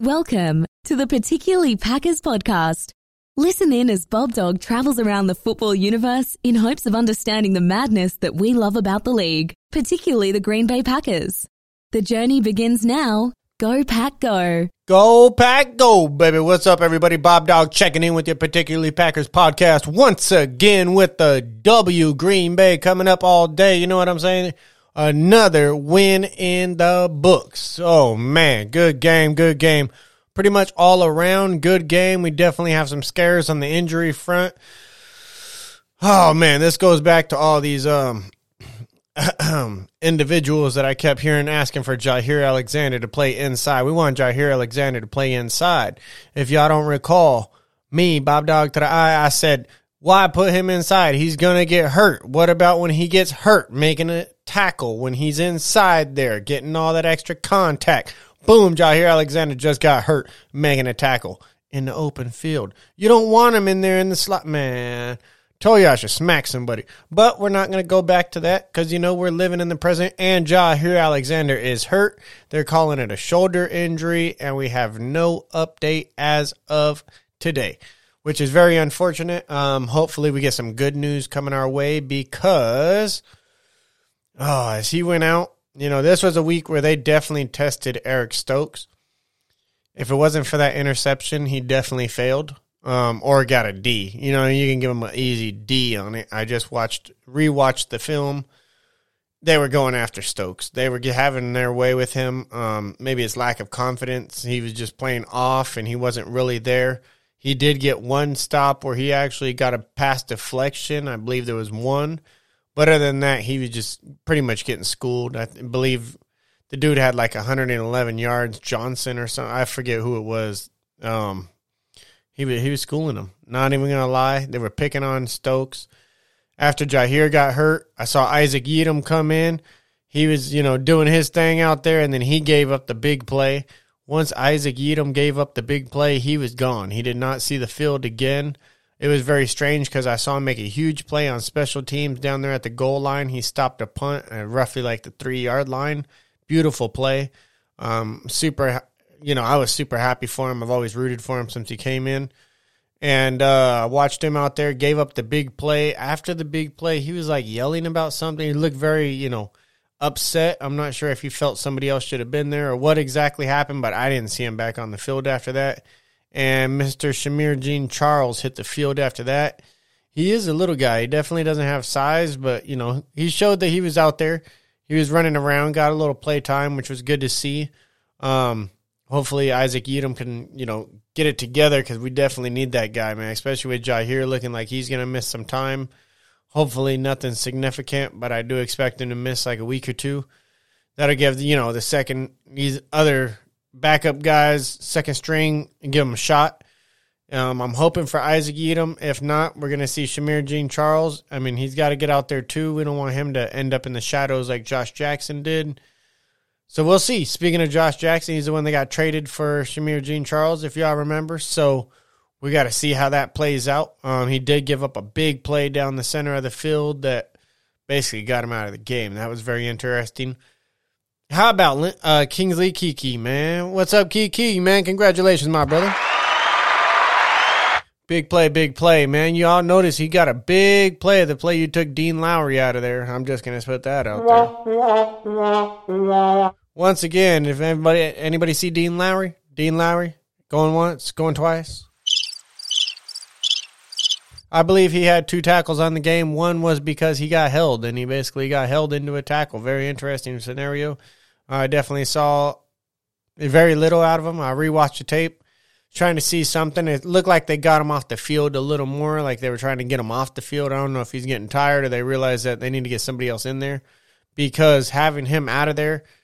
Welcome to the Particularly Packers podcast. Listen in as BobDawg travels around the football universe in hopes of understanding the madness that we love about the league, particularly the Green Bay Packers. The journey begins now. Go Pack Go. Go Pack Go, baby. What's up, everybody? BobDawg checking in with your Particularly Packers podcast once again with the W Green Bay coming up all day. You know what I'm saying? Another win in the books. Oh, man. Good game. Good game. Pretty much all around. Good game. We definitely have some scares on the injury front. Oh, man. This goes back to all these um, individuals that I kept hearing asking for Jaire Alexander to play inside. We want Jaire Alexander to play inside. If y'all don't recall, me, BobDawg to the eye, I said, why put him inside? He's going to get hurt. What about when he gets hurt, making a tackle, when he's inside there, getting all that extra contact? Boom, Jaire Alexander just got hurt, making a tackle in the open field. You don't want him in there in the slot, man. Told you I should smack somebody. But we're not going to go back to that because, you know, we're living in the present and Jaire Alexander is hurt. They're calling it a shoulder injury and we have no update as of today, which is very unfortunate. Um, hopefully we get some good news coming our way because, oh, as he went out, you know, this was a week where they definitely tested Eric Stokes. If it wasn't for that interception, he definitely failed um, or got a D. You know, you can give him an easy D on it. I just watched, rewatched the film. They were going after Stokes. They were having their way with him. Um, maybe his lack of confidence. He was just playing off, and he wasn't really there. He did get one stop where he actually got a pass deflection. I believe there was one, but other than that, he was just pretty much getting schooled. I believe the dude had like 111 yards. Johnson or something. I forget who it was. Um, he was, he was schooling them. Not even gonna lie, they were picking on Stokes. After Jaire got hurt, I saw Isaac Yiadom come in. He was, you know, doing his thing out there, and then he gave up the big play. Once Isaac Yiadom gave up the big play, he was gone. He did not see the field again. It was very strange because I saw him make a huge play on special teams down there at the goal line. He stopped a punt at roughly like the three yard line. Beautiful play. Um, super you know, I was super happy for him. I've always rooted for him since he came in. And uh, watched him out there, gave up the big play. After the big play, he was like yelling about something. He looked very, you know, upset. I'm not sure if he felt somebody else should have been there or what exactly happened, but I didn't see him back on the field after that. And Mr. Shemar Jean Charles hit the field after that. He is a little guy. He definitely doesn't have size, but, you know, he showed that he was out there. He was running around, got a little play time, which was good to see. Um, hopefully Isaac Yiadom can, you know, get it together because we definitely need that guy, man. Especially with Jaire looking like he's gonna miss some time. Hopefully nothing significant, but I do expect him to miss like a week or two. That'll give you know the second these other backup guys second string and give them a shot. Um, I'm hoping for Isaac Yiadom. If not, we're gonna see Shemar Jean Charles. I mean, he's got to get out there too. We don't want him to end up in the shadows like Josh Jackson did. So we'll see. Speaking of Josh Jackson, he's the one that got traded for Shemar Jean Charles, if y'all remember. So we got to see how that plays out. Um, he did give up a big play down the center of the field that basically got him out of the game. That was very interesting. How about uh, Kingsley Keke, man? What's up, Keke, man? Congratulations, my brother. Big play, big play, man. You all notice he got a big play. The play you took Dean Lowry out of there. I'm just gonna put that out there. Once again, if anybody anybody see Dean Lowry, Dean Lowry going once, going twice. I believe he had two tackles on the game. One was because he got held, and he basically got held into a tackle. Very interesting scenario. I definitely saw very little out of him. I rewatched the tape, trying to see something. It looked like they got him off the field a little more, like they were trying to get him off the field. I don't know if he's getting tired or they realize that they need to get somebody else in there because having him out of there –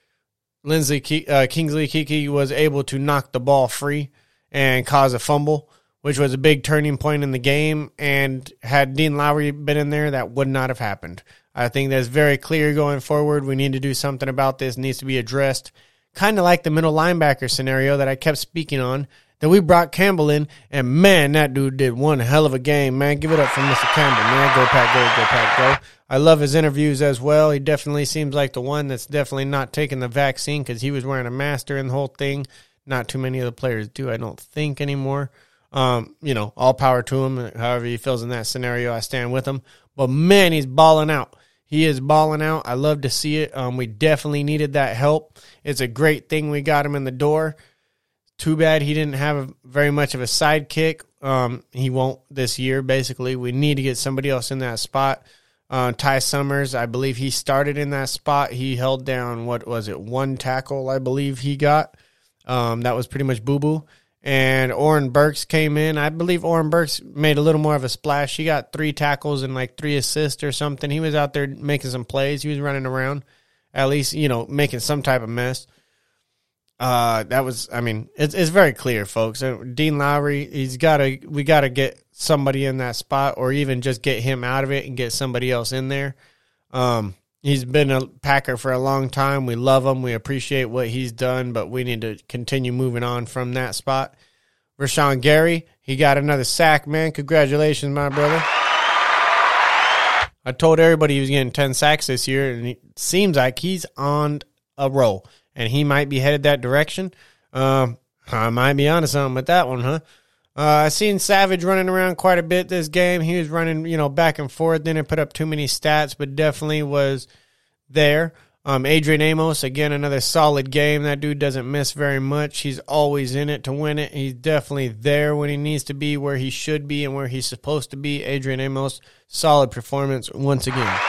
Lindsey uh, Kingsley Keke was able to knock the ball free and cause a fumble, which was a big turning point in the game. And had Dean Lowry been in there, that would not have happened. I think that's very clear going forward. We need to do something about this. It needs to be addressed. Kind of like the middle linebacker scenario that I kept speaking on that we brought Campbell in, and man, that dude did one hell of a game, man. Give it up for Mr. Campbell, man. Go pack, go, go pack, go. I love his interviews as well. He definitely seems like the one that's definitely not taking the vaccine because he was wearing a mask during the whole thing. Not too many of the players do, I don't think anymore. Um, you know, all power to him. However he feels in that scenario, I stand with him. But man, he's balling out. He is balling out. I love to see it. Um, we definitely needed that help. It's a great thing we got him in the door. Too bad he didn't have very much of a sidekick. Um, he won't this year. Basically, we need to get somebody else in that spot. Uh, Ty Summers, I believe he started in that spot. He held down what was it, one tackle? I believe he got. Um, that was pretty much boo boo and Oren Burks came in. I believe Oren Burks made a little more of a splash. He got three tackles and like three assists or something. He was out there making some plays. He was running around, at least you know making some type of mess. Uh, that was, I mean, it's it's very clear, folks. Uh, Dean Lowry, he's got to, we got to get somebody in that spot, or even just get him out of it and get somebody else in there. Um, He's been a Packer for a long time. We love him. We appreciate what he's done, but we need to continue moving on from that spot. Rashan Gary, he got another sack, man. Congratulations, my brother. I told everybody he was getting 10 sacks this year, and it seems like he's on a roll, and he might be headed that direction. Um, I might be onto something with that one, huh? Uh, I seen Savage running around quite a bit this game. He was running, you know, back and forth. Didn't put up too many stats, but definitely was there. Um, Adrian Amos, again, another solid game. That dude doesn't miss very much. He's always in it to win it. He's definitely there when he needs to be, where he should be, and where he's supposed to be. Adrian Amos, solid performance once again.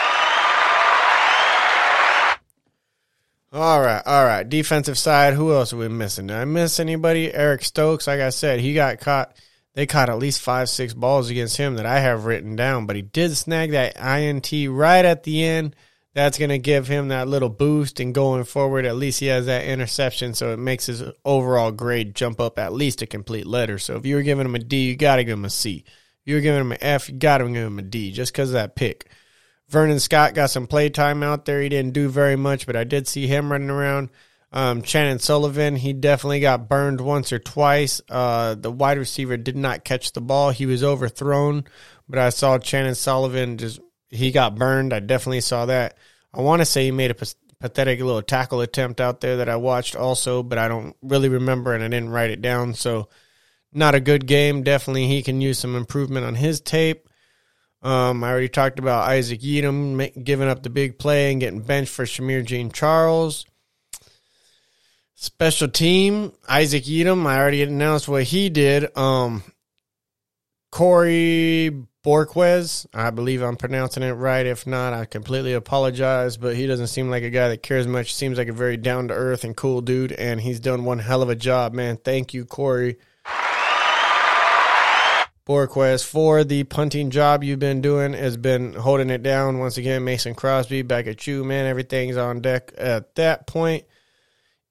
All right, all right. Defensive side, who else are we missing? Did I miss anybody? Eric Stokes, like I said, he got caught. They caught at least five, six balls against him that I have written down, but he did snag that INT right at the end. That's going to give him that little boost, and going forward, at least he has that interception, so it makes his overall grade jump up at least a complete letter. So if you were giving him a D, you got to give him a C. If you were giving him an F, you got to give him a D just because of that pick. Vernon Scott got some play time out there. He didn't do very much, but I did see him running around. Um, Chandon Sullivan, he definitely got burned once or twice. Uh, the wide receiver did not catch the ball. He was overthrown, but I saw Chandon Sullivan just, he got burned. I definitely saw that. I want to say he made a pathetic little tackle attempt out there that I watched also, but I don't really remember and I didn't write it down. So, not a good game. Definitely he can use some improvement on his tape. Um, I already talked about Isaac Yiadom giving up the big play and getting benched for Shemar Jean Charles. Special team, Isaac Yiadom. I already announced what he did. Um, Corey Bojorquez, I believe I'm pronouncing it right. If not, I completely apologize, but he doesn't seem like a guy that cares much. Seems like a very down to earth and cool dude, and he's done one hell of a job, man. Thank you, Corey. Bojorquez for the punting job you've been doing has been holding it down once again. Mason Crosby back at you, man. Everything's on deck at that point.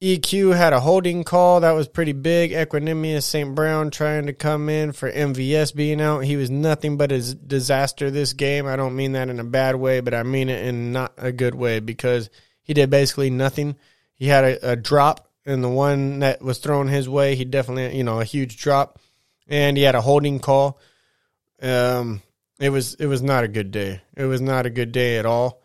EQ had a holding call that was pretty big. Equanimeous St. Brown trying to come in for MVS being out. He was nothing but a disaster this game. I don't mean that in a bad way, but I mean it in not a good way because he did basically nothing. He had a, a drop in the one that was thrown his way. He definitely, you know, a huge drop and he had a holding call. Um, it was it was not a good day. It was not a good day at all.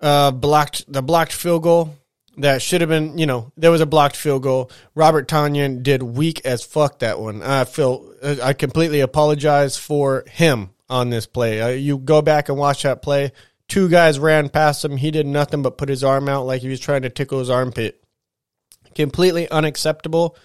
Uh, blocked the blocked field goal that should have been. You know, there was a blocked field goal. Robert Tonyan did weak as fuck that one. I feel I completely apologize for him on this play. Uh, you go back and watch that play. Two guys ran past him. He did nothing but put his arm out like he was trying to tickle his armpit. Completely unacceptable.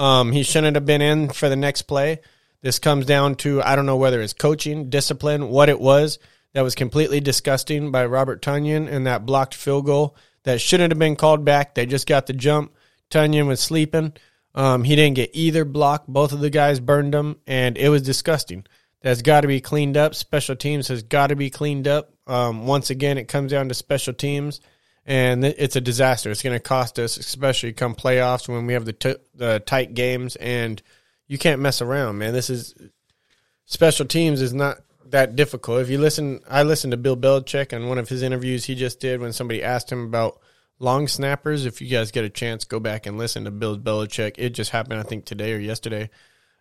Um, he shouldn't have been in for the next play. This comes down to I don't know whether it's coaching, discipline, what it was that was completely disgusting by Robert Tonyan and that blocked field goal that shouldn't have been called back. They just got the jump. Tonyan was sleeping. Um, he didn't get either block. Both of the guys burned him, and it was disgusting. That's got to be cleaned up. Special teams has got to be cleaned up. Um, once again, it comes down to special teams and it's a disaster. It's going to cost us, especially come playoffs when we have the t- the tight games, and you can't mess around, man. This is special teams is not that difficult. If you listen, I listened to Bill Belichick on one of his interviews he just did when somebody asked him about long snappers. If you guys get a chance, go back and listen to Bill Belichick. It just happened, I think, today or yesterday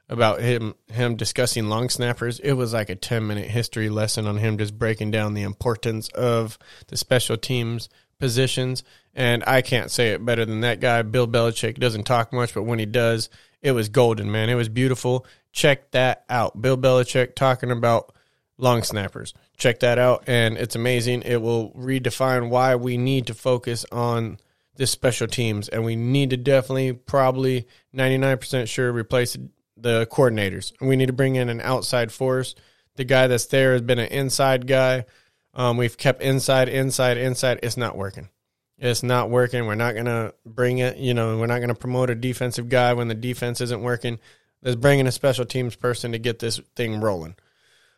about him him discussing long snappers. It was like a ten minute history lesson on him just breaking down the importance of the special teams positions. And I can't say it better than that guy, Bill Belichick. Doesn't talk much, but when he does, it was golden, man. It was beautiful. Check that out. Bill Belichick talking about long snappers. Check that out, and it's amazing. It will redefine why we need to focus on this special teams, and we need to definitely, probably 99% sure, replace the coordinators. We need to bring in an outside force. The guy that's there has been an inside guy. Um, we've kept inside, inside, inside. It's not working. It's not working. We're not going to bring it. You know, we're not to promote a defensive guy when the defense isn't working. Let's bring in a special teams person to get this thing rolling.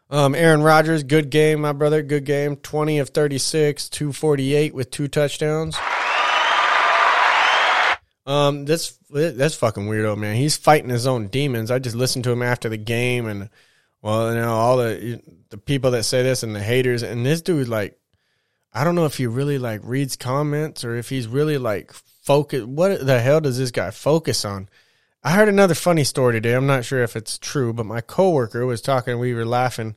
Um, Aaron Rodgers, good game, my brother. Good game. 20 of 36, 248 with two touchdowns. Um, that's that's fucking weirdo, man. He's fighting his own demons. I just listened to him after the game, and well, you know, all the the people that say this and the haters, and this dude, like, I don't know if he really like reads comments or if he's really like focus. What the hell does this guy focus on? I heard another funny story today. I'm not sure if it's true, but my coworker was talking. We were laughing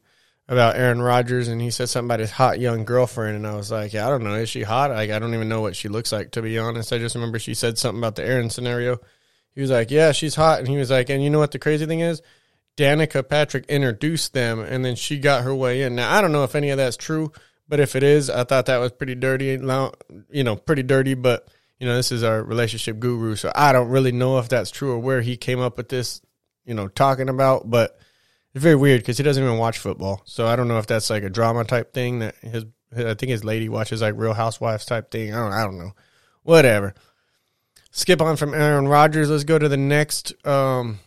about Aaron Rodgers, and he said something about his hot young girlfriend, and I was like, yeah, I don't know, is she hot? Like, I don't even know what she looks like, to be honest. I just remember she said something about the Aaron scenario. He was like, yeah, she's hot, and he was like, and you know what the crazy thing is? Danica Patrick introduced them, and then she got her way in. Now, I don't know if any of that's true, but if it is, I thought that was pretty dirty. You know, pretty dirty, but you know, this is our relationship guru, so I don't really know if that's true or where he came up with this, you know, talking about, but it's very weird because he doesn't even watch football. So I don't know if that's like a drama type thing that his, I think his lady watches like Real Housewives type thing. I don't, I don't know. Whatever. Skip on from Aaron Rodgers. Let's go to the next um,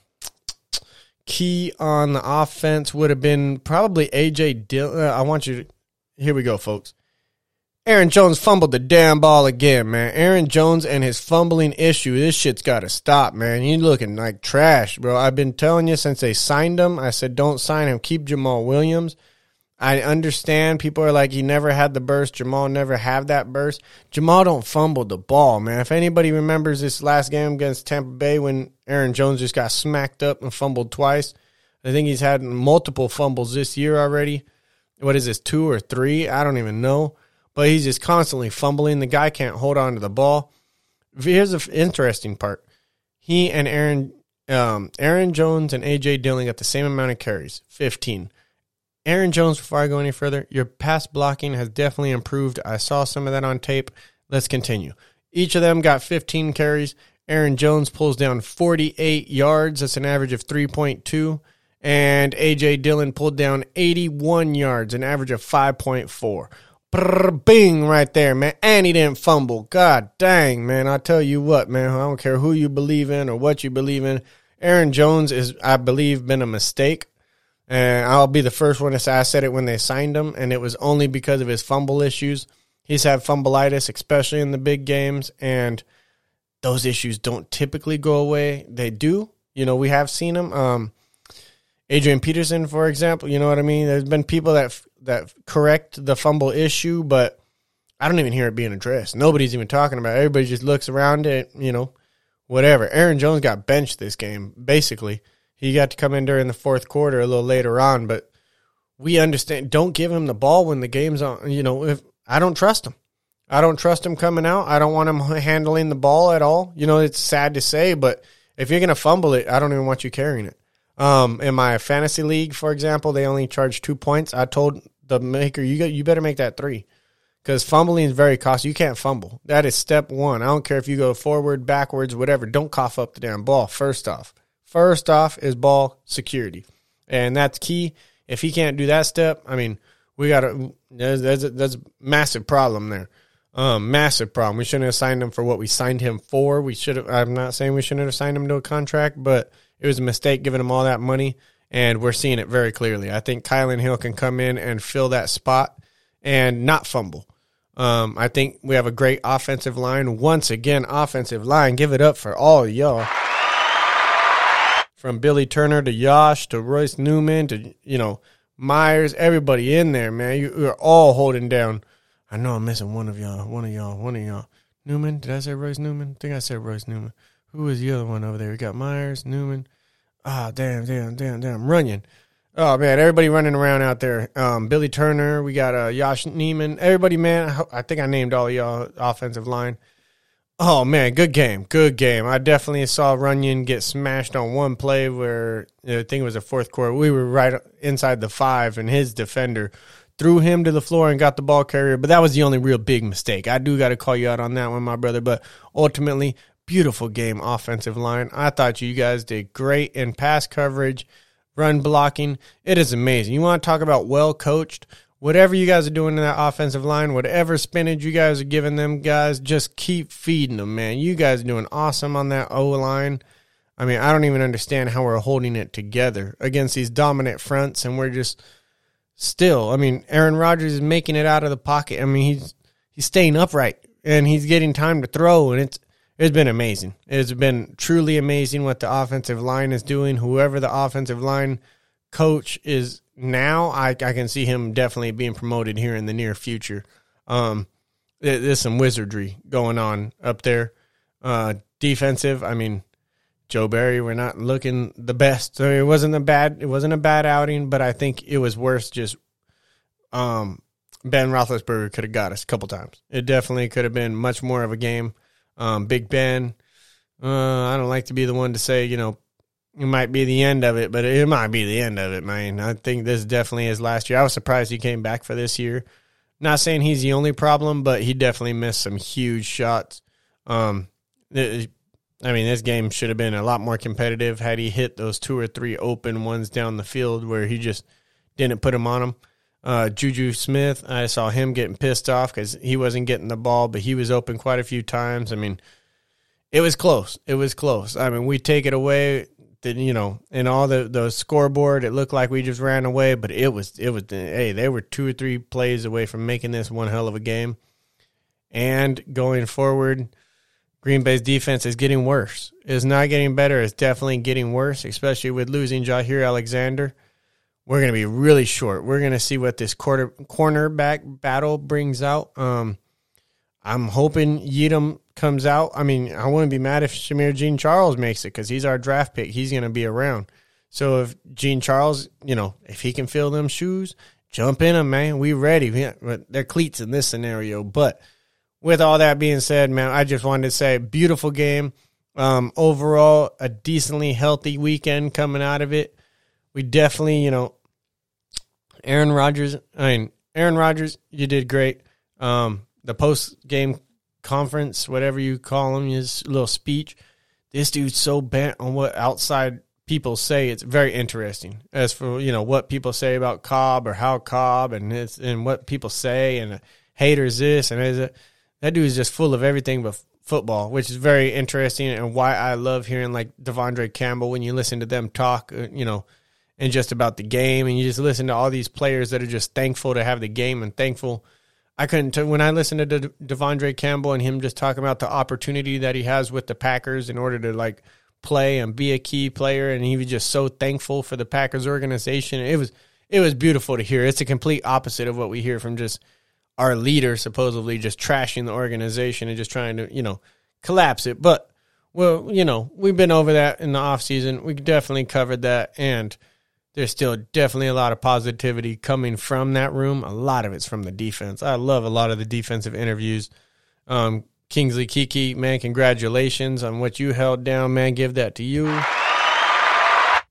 key on the offense would have been probably AJ Dillon. Uh, I want you to, here we go, folks. Aaron Jones fumbled the damn ball again, man. Aaron Jones and his fumbling issue. This shit's got to stop, man. He's looking like trash, bro. I've been telling you since they signed him. I said, don't sign him. Keep Jamaal Williams. I understand people are like, he never had the burst. Jamaal never had that burst. Jamaal don't fumble the ball, man. If anybody remembers this last game against Tampa Bay when Aaron Jones just got smacked up and fumbled twice, I think he's had multiple fumbles this year already. What is this, two or three? I don't even know but he's just constantly fumbling. The guy can't hold on to the ball. Here's the interesting part: he and Aaron, um, Aaron Jones and AJ Dillon got the same amount of carries, fifteen. Aaron Jones, before I go any further, your pass blocking has definitely improved. I saw some of that on tape. Let's continue. Each of them got 15 carries. Aaron Jones pulls down 48 yards. That's an average of 3.2. And AJ Dillon pulled down 81 yards, an average of 5.4. Brr, bing right there, man. And he didn't fumble. God dang, man. I tell you what, man. I don't care who you believe in or what you believe in. Aaron Jones is, I believe, been a mistake. And I'll be the first one to say I said it when they signed him, and it was only because of his fumble issues. He's had fumbleitis, especially in the big games, and those issues don't typically go away. They do. You know, we have seen them. Um, Adrian Peterson, for example, you know what I mean? There's been people that that correct the fumble issue, but I don't even hear it being addressed. Nobody's even talking about it. Everybody just looks around it, you know, whatever. Aaron Jones got benched this game, basically. He got to come in during the fourth quarter a little later on, but we understand don't give him the ball when the game's on, you know, if I don't trust him. I don't trust him coming out. I don't want him handling the ball at all. You know, it's sad to say, but if you're going to fumble it, I don't even want you carrying it. Um, in my fantasy league, for example, they only charge two points. I told the maker, you got, you better make that three because fumbling is very costly. You can't fumble. That is step one. I don't care if you go forward, backwards, whatever. Don't cough up the damn ball. First off, first off is ball security, and that's key. If he can't do that step, I mean, we got a there's a, there's a massive problem there. Um, massive problem. We shouldn't have signed him for what we signed him for. We should have. I'm not saying we shouldn't have signed him to a contract, but it was a mistake giving him all that money, and we're seeing it very clearly. I think Kylin Hill can come in and fill that spot and not fumble. Um, I think we have a great offensive line. Once again, offensive line. Give it up for all y'all. From Billy Turner to Yosh to Royce Newman to, you know, Myers, everybody in there, man. You, you're all holding down. I know I'm missing one of y'all, one of y'all, one of y'all. Newman, did I say Royce Newman? I think I said Royce Newman. Who was the other one over there? We got Myers, Newman. Ah, damn, damn, damn, damn. Runyan. Oh man, everybody running around out there. Um, Billy Turner, we got uh, Josh Nijman. Everybody, man. I think I named all y'all offensive line. Oh man, good game, good game. I definitely saw Runyan get smashed on one play where I think it was a fourth quarter. We were right inside the five, and his defender threw him to the floor and got the ball carrier. But that was the only real big mistake. I do got to call you out on that one, my brother. But ultimately, beautiful game, offensive line. I thought you guys did great in pass coverage, run blocking. It is amazing. You want to talk about well coached? Whatever you guys are doing in that offensive line, whatever spinach you guys are giving them guys, just keep feeding them, man. You guys are doing awesome on that O line. I mean, I don't even understand how we're holding it together against these dominant fronts, and we're just still. I mean, Aaron Rodgers is making it out of the pocket. I mean, he's he's staying upright and he's getting time to throw, and it's it's been amazing. It's been truly amazing what the offensive line is doing. Whoever the offensive line coach is now I, I can see him definitely being promoted here in the near future. Um, there's some wizardry going on up there. Uh, defensive, I mean, Joe Barry, we're not looking the best. So it wasn't a bad, it wasn't a bad outing, but I think it was worse. Just um, Ben Roethlisberger could have got us a couple times. It definitely could have been much more of a game. Um, Big Ben, uh, I don't like to be the one to say, you know, it might be the end of it, but it might be the end of it, man. I think this definitely is last year. I was surprised he came back for this year. Not saying he's the only problem, but he definitely missed some huge shots. Um, it, I mean, this game should have been a lot more competitive had he hit those two or three open ones down the field where he just didn't put them on him. Uh, Juju Smith, I saw him getting pissed off because he wasn't getting the ball, but he was open quite a few times. I mean, it was close. It was close. I mean, we take it away that you know in all the the scoreboard it looked like we just ran away but it was it was hey they were two or three plays away from making this one hell of a game. And going forward green bay's defense is getting worse. It's not getting better. It's definitely getting worse especially with losing jaire alexander. We're going to be really short. We're going to see what this quarter cornerback battle brings out. Um i'm hoping Yiadom comes out, I mean, I wouldn't be mad if Shemar Jean Charles makes it because he's our draft pick. He's going to be around. So if Jean Charles, you know, if he can fill them shoes, jump in them, man. We ready. But they're cleats in this scenario. But with all that being said, man, I just wanted to say beautiful game. Um, overall, a decently healthy weekend coming out of it. We definitely, you know, Aaron Rodgers. I mean, Aaron Rodgers, you did great. Um, the post game conference, whatever you call him, his little speech. This dude's so bent on what outside people say. It's very interesting. As for you know what people say about Cobb or how Cobb and it's and what people say and haters this and is it. that dude is just full of everything but football, which is very interesting and why I love hearing like De'Vondre Campbell when you listen to them talk. Uh, you know and just about the game and you just listen to all these players that are just thankful to have the game and thankful I couldn't when I listened to De- De'Vondre Campbell and him just talking about the opportunity that he has with the Packers in order to like play and be a key player, and he was just so thankful for the Packers organization. It was it was beautiful to hear. It's a complete opposite of what we hear from just our leader supposedly just trashing the organization and just trying to you know collapse it. But well, you know we've been over that in the off season. We definitely covered that and there's still definitely a lot of positivity coming from that room. A lot of it's from the defense. I love a lot of the defensive interviews. Um, Kingsley Keke, man, congratulations on what you held down, man. Give that to you.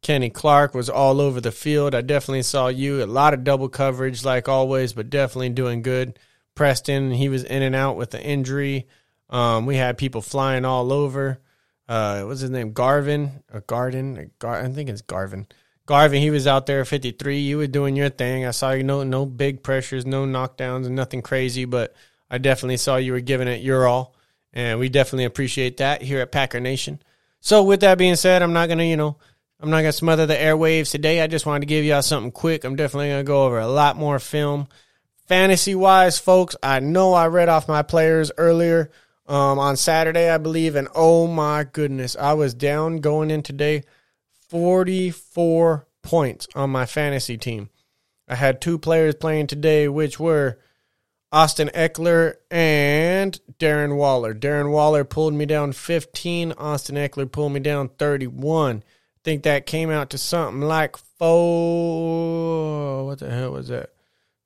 Kenny Clark was all over the field. I definitely saw you. A lot of double coverage, like always, but definitely doing good. Preston, he was in and out with the injury. Um, we had people flying all over. Uh, what's his name? Garvin or Garden? Gar- I think it's Garvin. Garvin, he was out there at 53. You were doing your thing. I saw you no no big pressures, no knockdowns, and nothing crazy, but I definitely saw you were giving it your all, and we definitely appreciate that here at Packer Nation. So with that being said, I'm not gonna you know I'm not gonna smother the airwaves today. I just wanted to give y'all something quick. I'm definitely gonna go over a lot more film, fantasy wise, folks. I know I read off my players earlier um, on Saturday, I believe, and oh my goodness, I was down going in today 44 points on my fantasy team. I had two players playing today, which were Austin Ekeler and Darren Waller. Darren Waller pulled me down 15. Austin Ekeler pulled me down 31. think that came out to something like four. What the hell was that?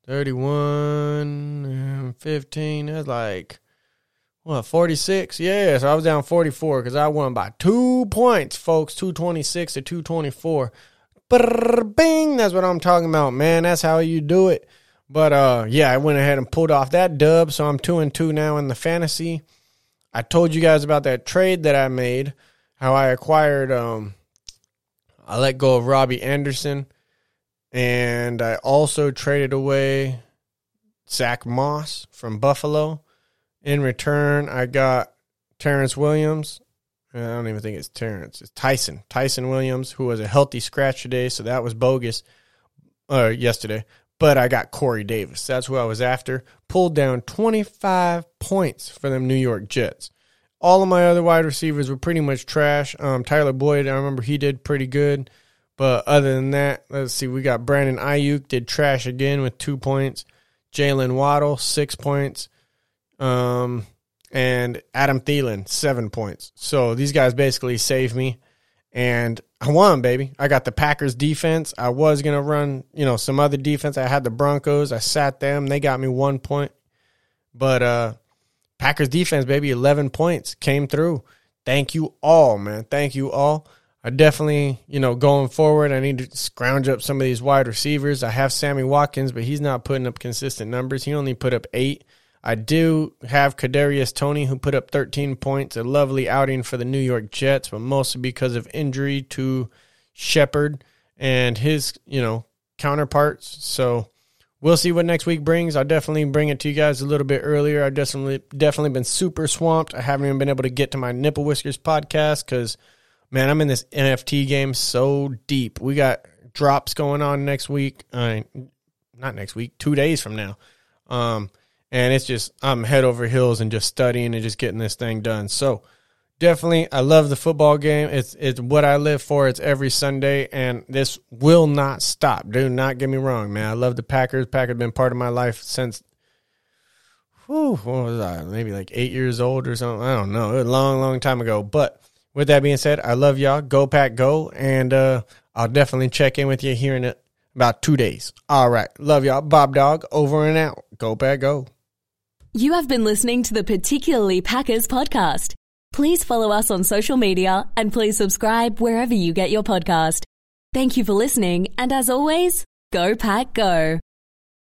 31 15. That's like, what, 46? Yeah, so I was down 44 because I won by two points, folks. 226 to 224. Bing! That's what I'm talking about, man. That's how you do it. But uh, yeah, I went ahead and pulled off that dub, so I'm two and two now in the fantasy. I told you guys about that trade that I made, how I acquired um I let go of Robbie Anderson and I also traded away Zach Moss from Buffalo. In return, I got Terrence Williams. I don't even think it's Terrence. It's Tyson. Tyson Williams, who was a healthy scratch today, so that was bogus. Uh, yesterday, but I got Corey Davis. That's who I was after. Pulled down 25 points for them New York Jets. All of my other wide receivers were pretty much trash. Um, Tyler Boyd, I remember he did pretty good. But other than that, let's see. We got Brandon Aiyuk did trash again with two points. Jaylen Waddle, six points. Um, and Adam Thielen, seven points. So these guys basically saved me and I won, baby. I got the Packers defense. I was gonna run, you know, some other defense. I had the Broncos. I sat them. They got me one point, but uh, Packers defense, baby, eleven points came through. Thank you all, man. Thank you all. I definitely, you know, going forward, I need to scrounge up some of these wide receivers. I have Sammy Watkins, but he's not putting up consistent numbers. He only put up eight. I do have Kadarius Toney, who put up 13 points, a lovely outing for the New York Jets, but mostly because of injury to Shepard and his, you know, counterparts. So we'll see what next week brings. I'll definitely bring it to you guys a little bit earlier. I've definitely definitely been super swamped. I haven't even been able to get to my Nipple Whiskers podcast because man, I'm in this NFT game so deep. We got drops going on next week. Uh, not next week, two days from now. Um, and it's just I'm head over heels and just studying and just getting this thing done. So definitely, I love the football game. It's it's what I live for. It's every Sunday, and this will not stop. Do not get me wrong, man. I love the Packers. Packers been part of my life since. Whew, what was I? Maybe like eight years old or something. I don't know. A long, long time ago. But with that being said, I love y'all. Go pack, go, and uh, I'll definitely check in with you here in about two days. All right, love y'all. BobDawg over and out. Go pack, go. You have been listening to the Particularly Packers podcast. Please follow us on social media and please subscribe wherever you get your podcast. Thank you for listening, and as always, go pack go.